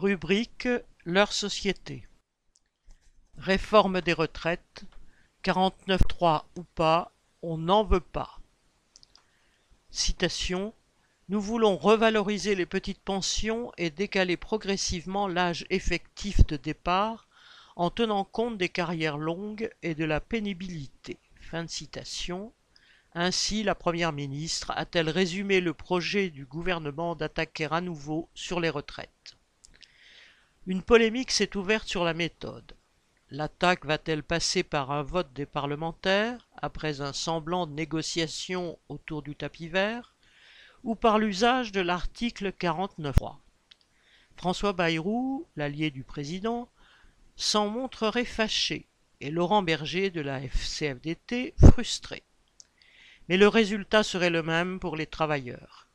Rubrique Leur société. Réforme des retraites. 49.3 ou pas, on n'en veut pas. Citation. Nous voulons revaloriser les petites pensions et décaler progressivement l'âge effectif de départ en tenant compte des carrières longues et de la pénibilité. Fin de citation. Ainsi, la Première ministre a-t-elle résumé le projet du gouvernement d'attaquer à nouveau sur les retraites. Une polémique s'est ouverte sur la méthode. L'attaque va-t-elle passer par un vote des parlementaires, après un semblant de négociation autour du tapis vert, ou par l'usage de l'article 49.3 François Bayrou, l'allié du président, s'en montrerait fâché et Laurent Berger de la FCFDT frustré. Mais le résultat serait le même pour les travailleurs.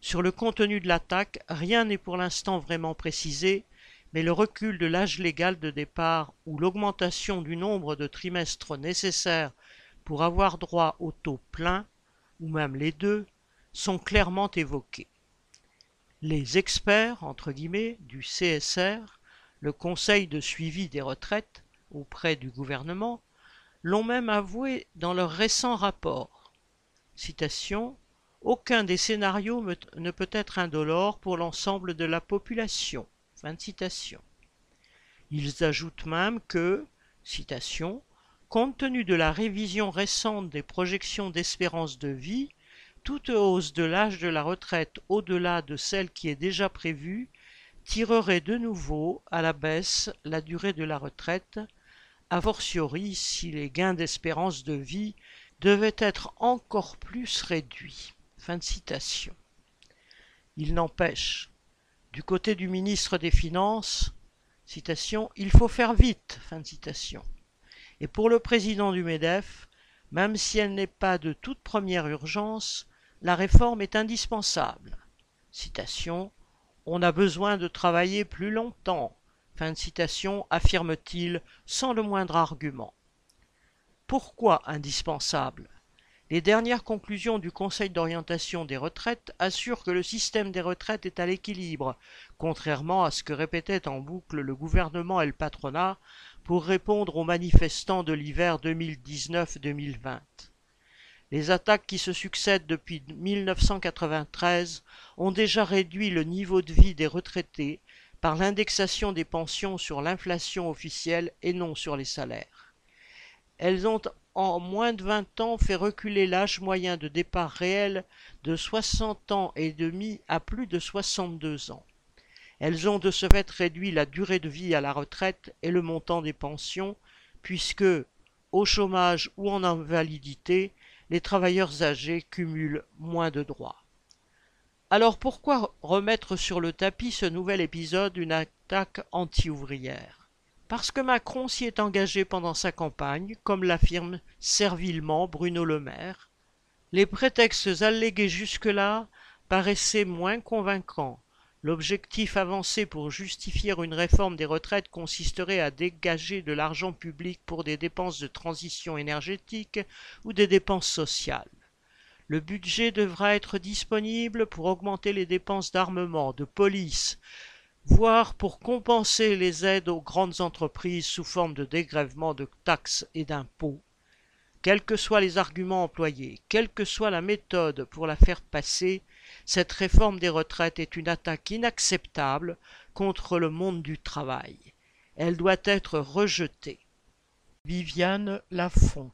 Sur le contenu de l'attaque, rien n'est pour l'instant vraiment précisé, mais le recul de l'âge légal de départ ou l'augmentation du nombre de trimestres nécessaires pour avoir droit au taux plein, ou même les deux, sont clairement évoqués. Les experts, entre guillemets, du CSR, le Conseil de suivi des retraites, auprès du gouvernement, l'ont même avoué dans leur récent rapport. Citation Aucun des scénarios ne peut être indolore pour l'ensemble de la population. Ils ajoutent même que, citation, compte tenu de la révision récente des projections d'espérance de vie, toute hausse de l'âge de la retraite au-delà de celle qui est déjà prévue tirerait de nouveau à la baisse la durée de la retraite, a fortiori si les gains d'espérance de vie devaient être encore plus réduits. Fin de citation. Il n'empêche, du côté du ministre des Finances, citation, il faut faire vite, fin citation. Et pour le président du MEDEF, même si elle n'est pas de toute première urgence, la réforme est indispensable. Citation, on a besoin de travailler plus longtemps, fin de citation, affirme-t-il sans le moindre argument. Pourquoi indispensable? Les dernières conclusions du Conseil d'orientation des retraites assurent que le système des retraites est à l'équilibre, contrairement à ce que répétait en boucle le gouvernement et le patronat pour répondre aux manifestants de l'hiver 2019-2020. Les attaques qui se succèdent depuis 1993 ont déjà réduit le niveau de vie des retraités par l'indexation des pensions sur l'inflation officielle et non sur les salaires. Elles ont en moins de vingt ans fait reculer l'âge moyen de départ réel de soixante ans et demi à plus de soixante-deux ans. Elles ont de ce fait réduit la durée de vie à la retraite et le montant des pensions, puisque, au chômage ou en invalidité, les travailleurs âgés cumulent moins de droits. Alors pourquoi remettre sur le tapis ce nouvel épisode d'une attaque anti-ouvrière? Parce que Macron s'y est engagé pendant sa campagne, comme l'affirme servilement Bruno Le Maire. Les prétextes allégués jusque-là paraissaient moins convaincants. L'objectif avancé pour justifier une réforme des retraites consisterait à dégager de l'argent public pour des dépenses de transition énergétique ou des dépenses sociales. Le budget devra être disponible pour augmenter les dépenses d'armement, de police, voire pour compenser les aides aux grandes entreprises sous forme de dégrèvement de taxes et d'impôts. Quels que soient les arguments employés, quelle que soit la méthode pour la faire passer, cette réforme des retraites est une attaque inacceptable contre le monde du travail. Elle doit être rejetée. Viviane Lafont